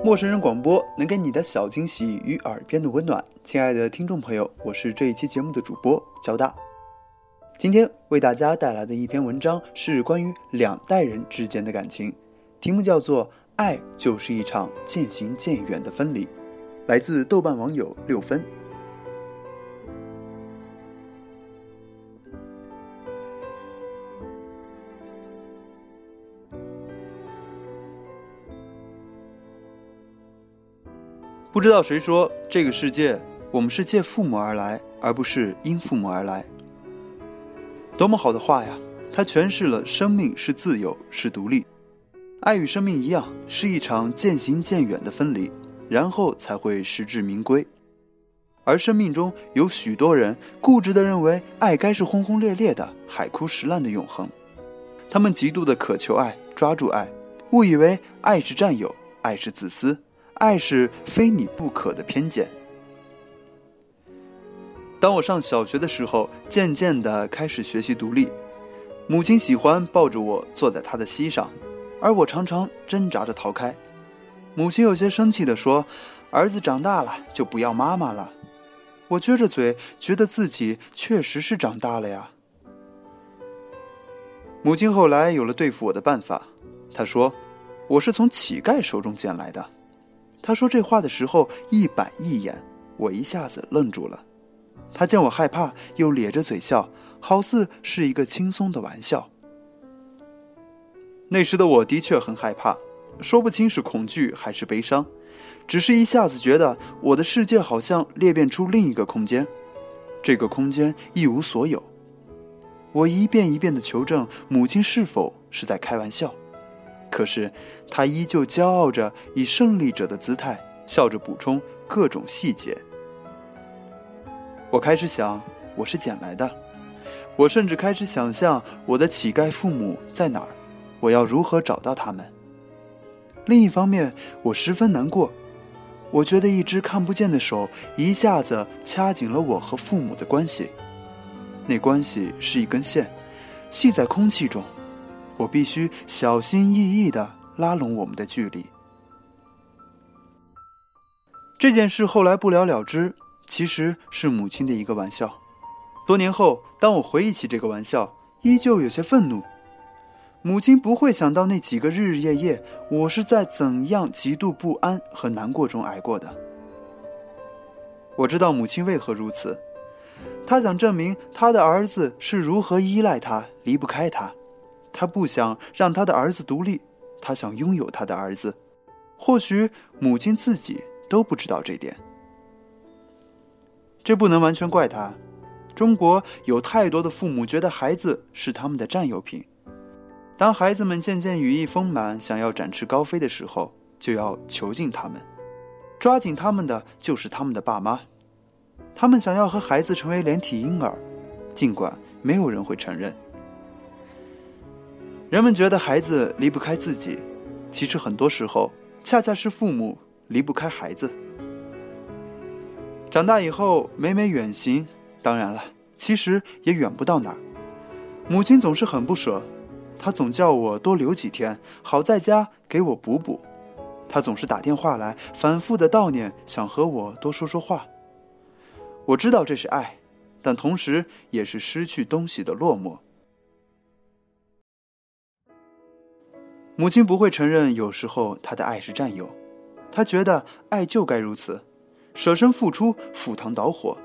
陌生人广播能给你的小惊喜与耳边的温暖，亲爱的听众朋友，我是这一期节目的主播焦大。今天为大家带来的一篇文章是关于两代人之间的感情，题目叫做《爱就是一场渐行渐远的分离》，来自豆瓣网友六分。不知道谁说，这个世界我们是借父母而来，而不是因父母而来。多么好的话呀！它诠释了生命是自由，是独立。爱与生命一样，是一场渐行渐远的分离，然后才会实至名归。而生命中有许多人固执地认为，爱该是轰轰烈烈的、海枯石烂的永恒。他们极度的渴求爱，抓住爱，误以为爱是占有，爱是自私。爱是非你不可的偏见。当我上小学的时候，渐渐的开始学习独立，母亲喜欢抱着我坐在她的膝上，而我常常挣扎着逃开。母亲有些生气的说：“儿子长大了就不要妈妈了。”我撅着嘴，觉得自己确实是长大了呀。母亲后来有了对付我的办法，她说：“我是从乞丐手中捡来的。”他说这话的时候一板一眼，我一下子愣住了。他见我害怕，又咧着嘴笑，好似是一个轻松的玩笑。那时的我的确很害怕，说不清是恐惧还是悲伤，只是一下子觉得我的世界好像裂变出另一个空间，这个空间一无所有。我一遍一遍的求证母亲是否是在开玩笑。可是，他依旧骄傲着，以胜利者的姿态笑着补充各种细节。我开始想，我是捡来的。我甚至开始想象我的乞丐父母在哪儿，我要如何找到他们。另一方面，我十分难过，我觉得一只看不见的手一下子掐紧了我和父母的关系，那关系是一根线，系在空气中。我必须小心翼翼地拉拢我们的距离。这件事后来不了了之，其实是母亲的一个玩笑。多年后，当我回忆起这个玩笑，依旧有些愤怒。母亲不会想到那几个日日夜夜，我是在怎样极度不安和难过中挨过的。我知道母亲为何如此，她想证明她的儿子是如何依赖她、离不开她。他不想让他的儿子独立，他想拥有他的儿子。或许母亲自己都不知道这点。这不能完全怪他。中国有太多的父母觉得孩子是他们的占有品。当孩子们渐渐羽翼丰满，想要展翅高飞的时候，就要囚禁他们。抓紧他们的就是他们的爸妈。他们想要和孩子成为连体婴儿，尽管没有人会承认。人们觉得孩子离不开自己，其实很多时候恰恰是父母离不开孩子。长大以后每每远行，当然了，其实也远不到哪儿。母亲总是很不舍，她总叫我多留几天，好在家给我补补。她总是打电话来，反复的悼念，想和我多说说话。我知道这是爱，但同时也是失去东西的落寞。母亲不会承认，有时候她的爱是占有，她觉得爱就该如此，舍身付出，赴汤蹈火。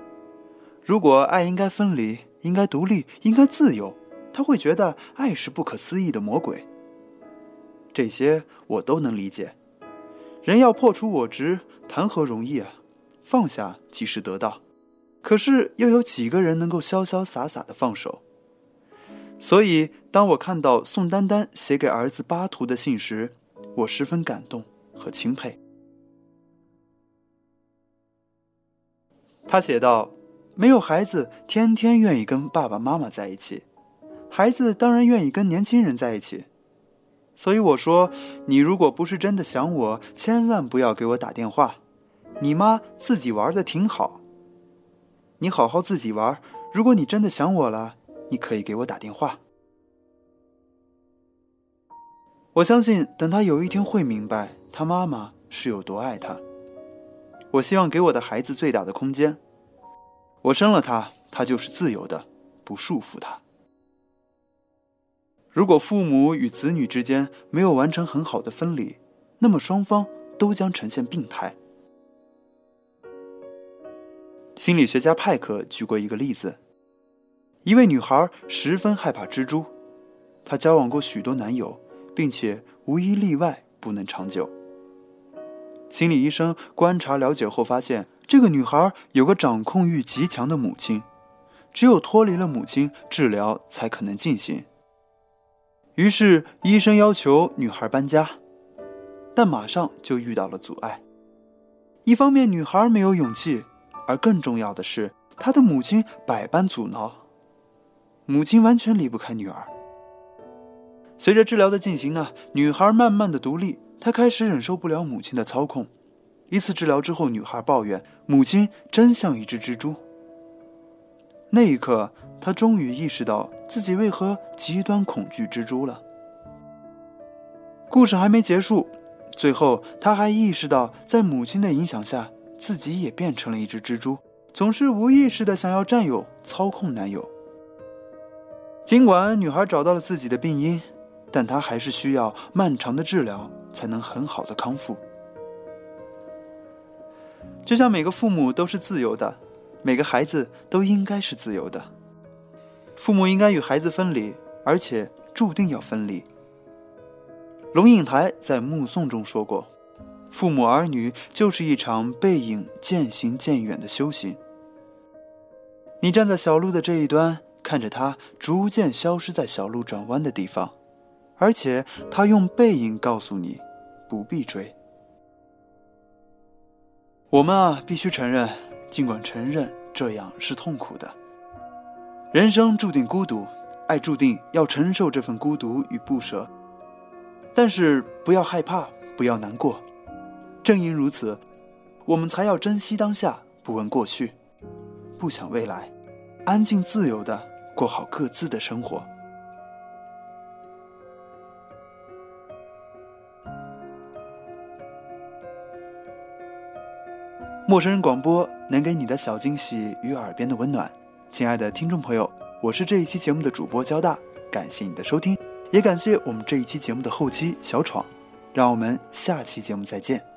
如果爱应该分离，应该独立，应该自由，她会觉得爱是不可思议的魔鬼。这些我都能理解。人要破除我执，谈何容易啊！放下即是得到，可是又有几个人能够潇潇洒洒的放手？所以，当我看到宋丹丹写给儿子巴图的信时，我十分感动和钦佩。他写道：“没有孩子，天天愿意跟爸爸妈妈在一起，孩子当然愿意跟年轻人在一起。所以我说，你如果不是真的想我，千万不要给我打电话。你妈自己玩的挺好，你好好自己玩。如果你真的想我了，你可以给我打电话。我相信，等他有一天会明白他妈妈是有多爱他。我希望给我的孩子最大的空间。我生了他，他就是自由的，不束缚他。如果父母与子女之间没有完成很好的分离，那么双方都将呈现病态。心理学家派克举过一个例子：一位女孩十分害怕蜘蛛，她交往过许多男友，并且无一例外不能长久。心理医生观察了解后发现，这个女孩有个掌控欲极强的母亲，只有脱离了母亲，治疗才可能进行。于是医生要求女孩搬家，但马上就遇到了阻碍。一方面，女孩没有勇气，而更重要的是，她的母亲百般阻挠。母亲完全离不开女儿。随着治疗的进行呢，女孩慢慢的独立，她开始忍受不了母亲的操控。一次治疗之后，女孩抱怨母亲真像一只蜘蛛。那一刻，她终于意识到。自己为何极端恐惧蜘蛛了？故事还没结束，最后他还意识到，在母亲的影响下，自己也变成了一只蜘蛛，总是无意识的想要占有、操控男友。尽管女孩找到了自己的病因，但她还是需要漫长的治疗才能很好的康复。就像每个父母都是自由的，每个孩子都应该是自由的。父母应该与孩子分离，而且注定要分离。龙应台在《目送》中说过：“父母儿女就是一场背影渐行渐远的修行。”你站在小路的这一端，看着他逐渐消失在小路转弯的地方，而且他用背影告诉你，不必追。我们啊，必须承认，尽管承认这样是痛苦的。人生注定孤独，爱注定要承受这份孤独与不舍。但是不要害怕，不要难过。正因如此，我们才要珍惜当下，不问过去，不想未来，安静自由的过好各自的生活。陌生人广播能给你的小惊喜与耳边的温暖。亲爱的听众朋友，我是这一期节目的主播交大，感谢你的收听，也感谢我们这一期节目的后期小闯，让我们下期节目再见。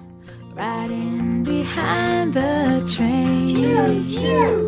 Riding behind the train.